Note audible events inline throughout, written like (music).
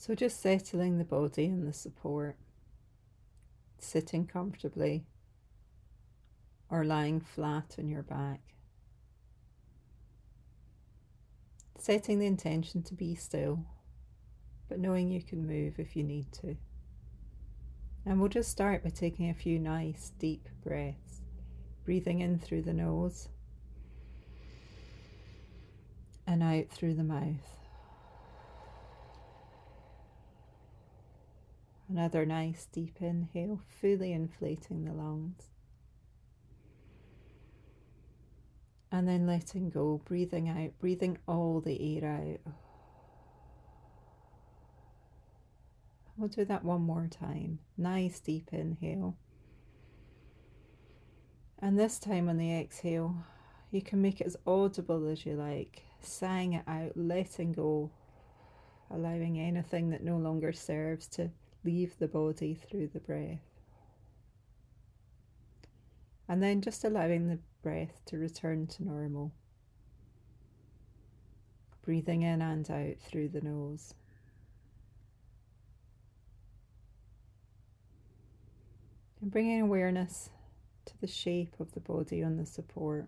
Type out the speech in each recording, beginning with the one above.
So just settling the body and the support, sitting comfortably or lying flat on your back. Setting the intention to be still, but knowing you can move if you need to. And we'll just start by taking a few nice deep breaths, breathing in through the nose and out through the mouth. Another nice deep inhale, fully inflating the lungs. And then letting go, breathing out, breathing all the air out. We'll do that one more time. Nice deep inhale. And this time on the exhale, you can make it as audible as you like, sighing it out, letting go, allowing anything that no longer serves to leave the body through the breath. And then just allowing the breath to return to normal. Breathing in and out through the nose. And bringing awareness to the shape of the body on the support,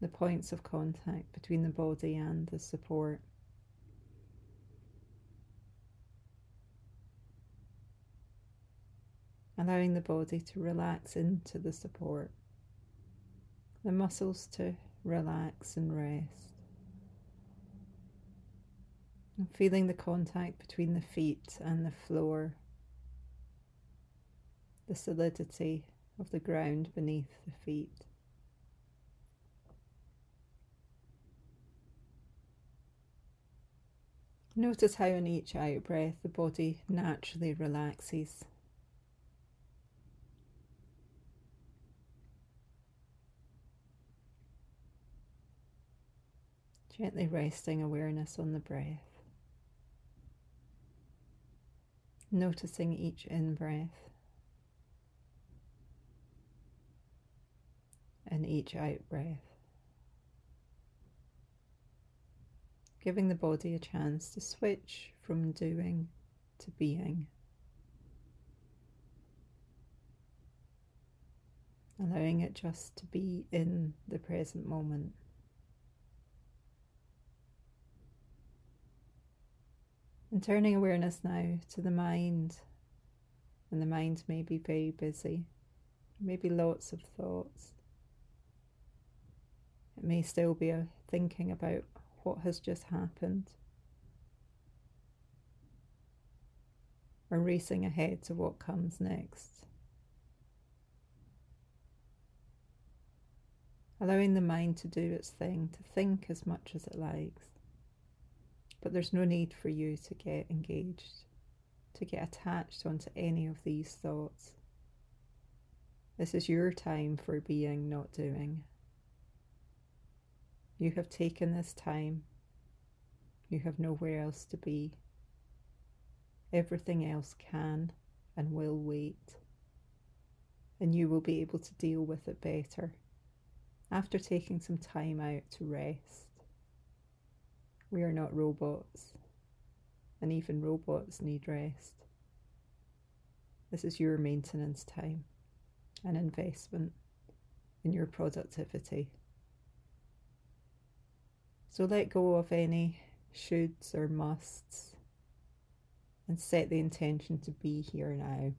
the points of contact between the body and the support. Allowing the body to relax into the support the muscles to relax and rest. And feeling the contact between the feet and the floor, the solidity of the ground beneath the feet. Notice how on each out breath the body naturally relaxes Gently resting awareness on the breath. Noticing each in breath and each out breath. Giving the body a chance to switch from doing to being. Allowing it just to be in the present moment. And turning awareness now to the mind. And the mind may be very busy, maybe lots of thoughts. It may still be thinking about what has just happened, or racing ahead to what comes next. Allowing the mind to do its thing, to think as much as it likes. But there's no need for you to get engaged, to get attached onto any of these thoughts. This is your time for being, not doing. You have taken this time. You have nowhere else to be. Everything else can and will wait. And you will be able to deal with it better after taking some time out to rest. We are not robots, and even robots need rest. This is your maintenance time, an investment in your productivity. So let go of any shoulds or musts and set the intention to be here now.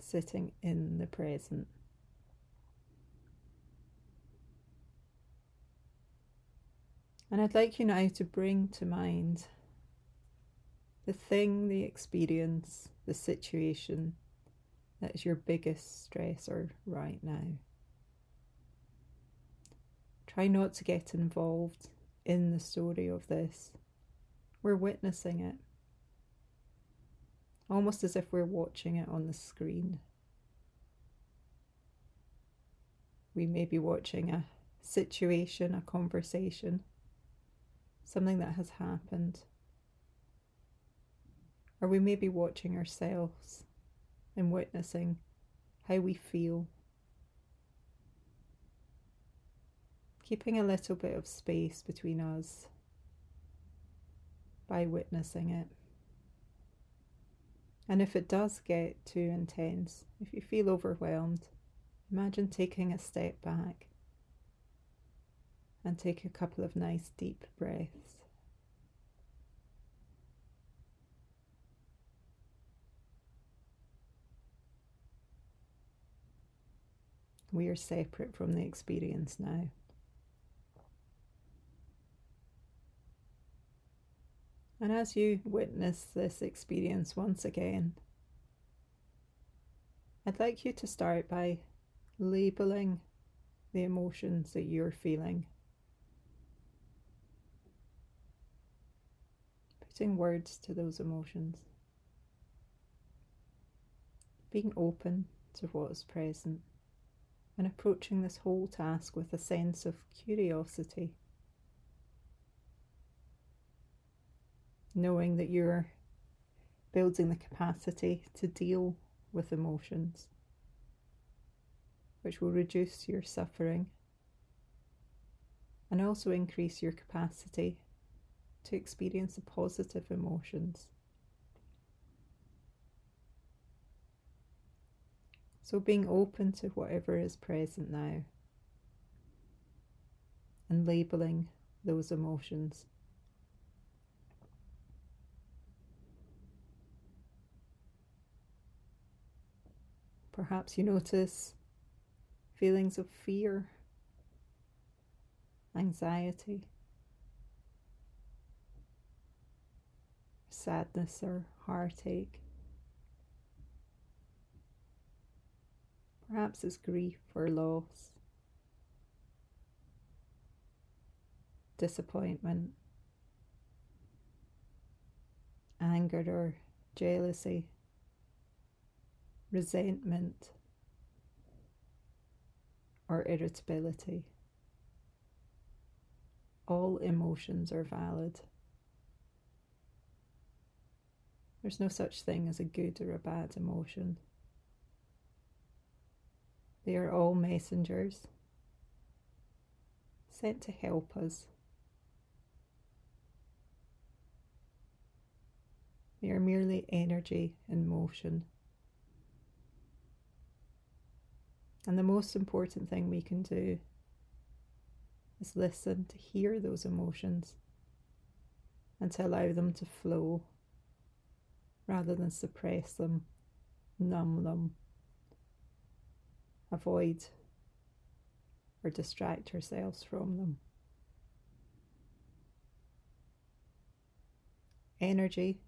Sitting in the present. And I'd like you now to bring to mind the thing, the experience, the situation that is your biggest stressor right now. Try not to get involved in the story of this. We're witnessing it, almost as if we're watching it on the screen. We may be watching a situation, a conversation something that has happened. Or we may be watching ourselves and witnessing how we feel. keeping a little bit of space between us by witnessing it. And if it does get too intense, if you feel overwhelmed, imagine taking a step back and take a couple of nice deep breaths. We are separate from the experience now. And as you witness this experience once again, I'd like you to start by labeling the emotions that you're feeling. Putting words to those emotions. Being open to what is present and approaching this whole task with a sense of curiosity. Knowing that you're building the capacity to deal with emotions, which will reduce your suffering and also increase your capacity to experience the positive emotions. So being open to whatever is present now and labeling those emotions. Perhaps you notice feelings of fear, anxiety, sadness, or heartache. Perhaps it's grief or loss, disappointment, anger or jealousy, resentment or irritability. All emotions are valid. There's no such thing as a good or a bad emotion. They are all messengers sent to help us. They are merely energy in motion. And the most important thing we can do is listen to hear those emotions and to allow them to flow rather than suppress them, numb them, avoid or distract ourselves from them. Energy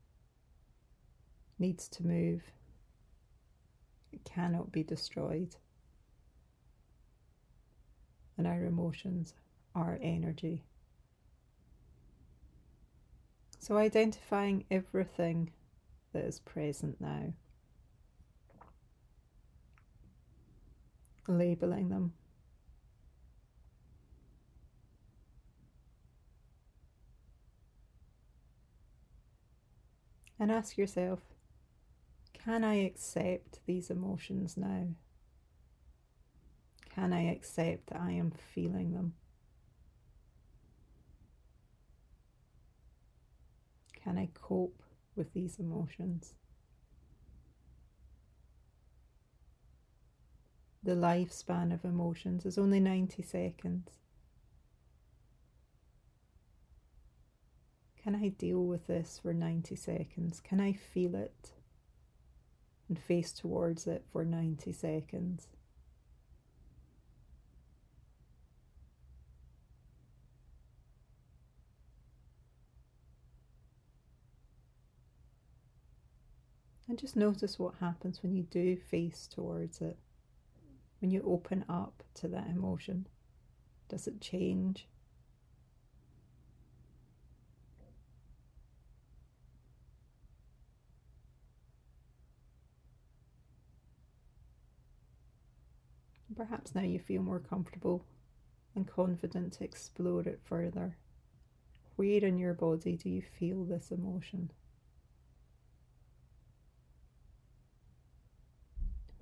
needs to move, it cannot be destroyed. And our emotions are energy. So, identifying everything that is present now. labeling them. And ask yourself can I accept these emotions now? Can I accept that I am feeling them? Can I cope with these emotions? the lifespan of emotions is only 90 seconds. Can I deal with this for 90 seconds? Can I feel it and face towards it for 90 seconds? And just notice what happens when you do face towards it when you open up to that emotion? Does it change? Perhaps now you feel more comfortable and confident to explore it further. Where in your body do you feel this emotion?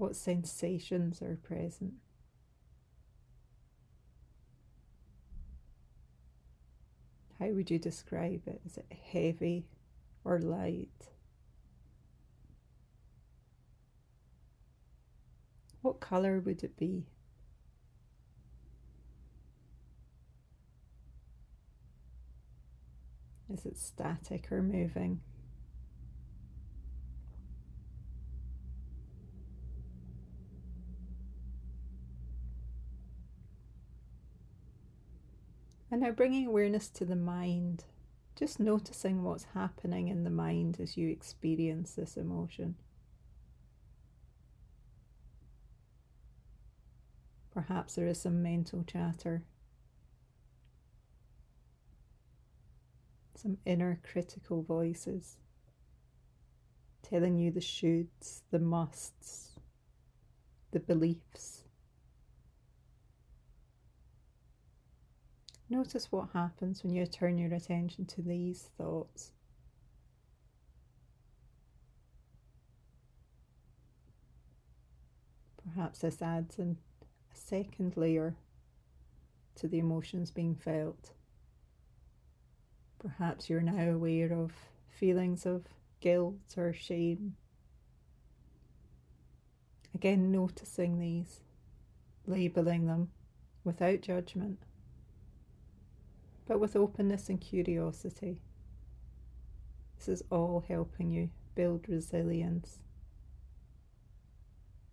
What sensations are present? How would you describe it? Is it heavy or light? What colour would it be? Is it static or moving? And now bringing awareness to the mind, just noticing what's happening in the mind as you experience this emotion. Perhaps there is some mental chatter, some inner critical voices telling you the shoulds, the musts, the beliefs. Notice what happens when you turn your attention to these thoughts. Perhaps this adds a second layer to the emotions being felt. Perhaps you're now aware of feelings of guilt or shame. Again, noticing these, labeling them without judgment but with openness and curiosity. This is all helping you build resilience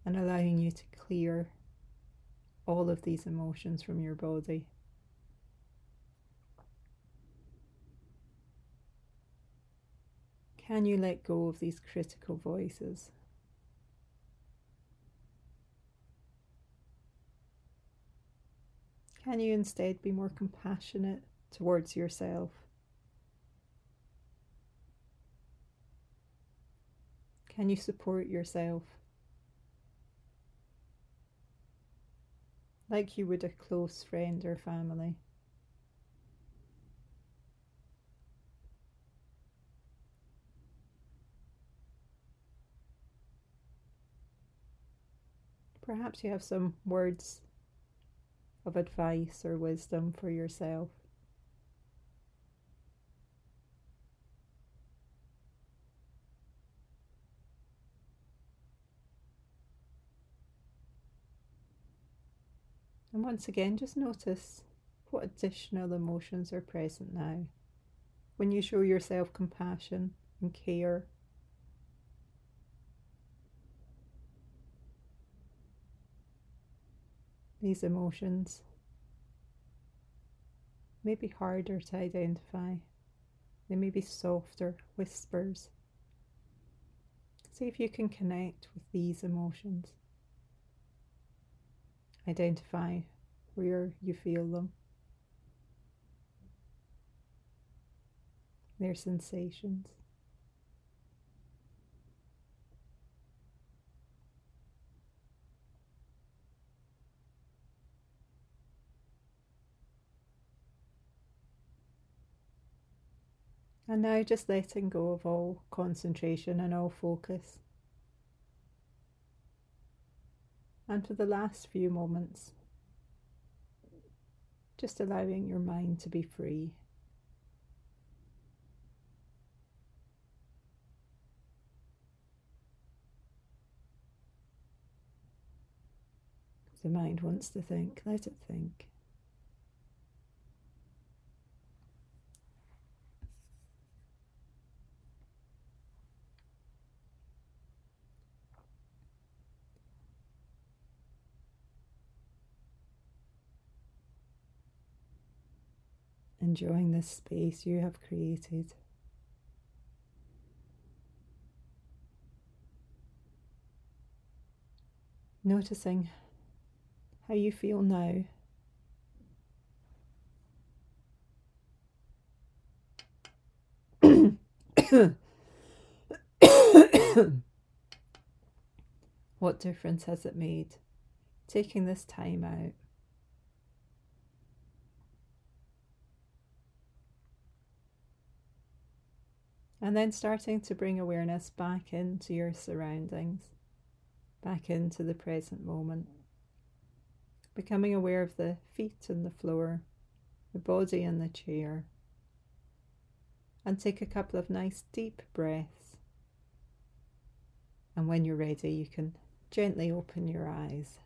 and allowing you to clear all of these emotions from your body. Can you let go of these critical voices? Can you instead be more compassionate towards yourself. Can you support yourself like you would a close friend or family? Perhaps you have some words of advice or wisdom for yourself. Once again, just notice what additional emotions are present now when you show yourself compassion and care. These emotions may be harder to identify, they may be softer whispers. See if you can connect with these emotions. Identify where you feel them, their sensations. And now just letting go of all concentration and all focus. And for the last few moments, just allowing your mind to be free. The mind wants to think, let it think. Enjoying this space you have created. Noticing how you feel now. (coughs) (coughs) what difference has it made taking this time out? And then starting to bring awareness back into your surroundings, back into the present moment. Becoming aware of the feet and the floor, the body and the chair, and take a couple of nice deep breaths. And when you're ready, you can gently open your eyes.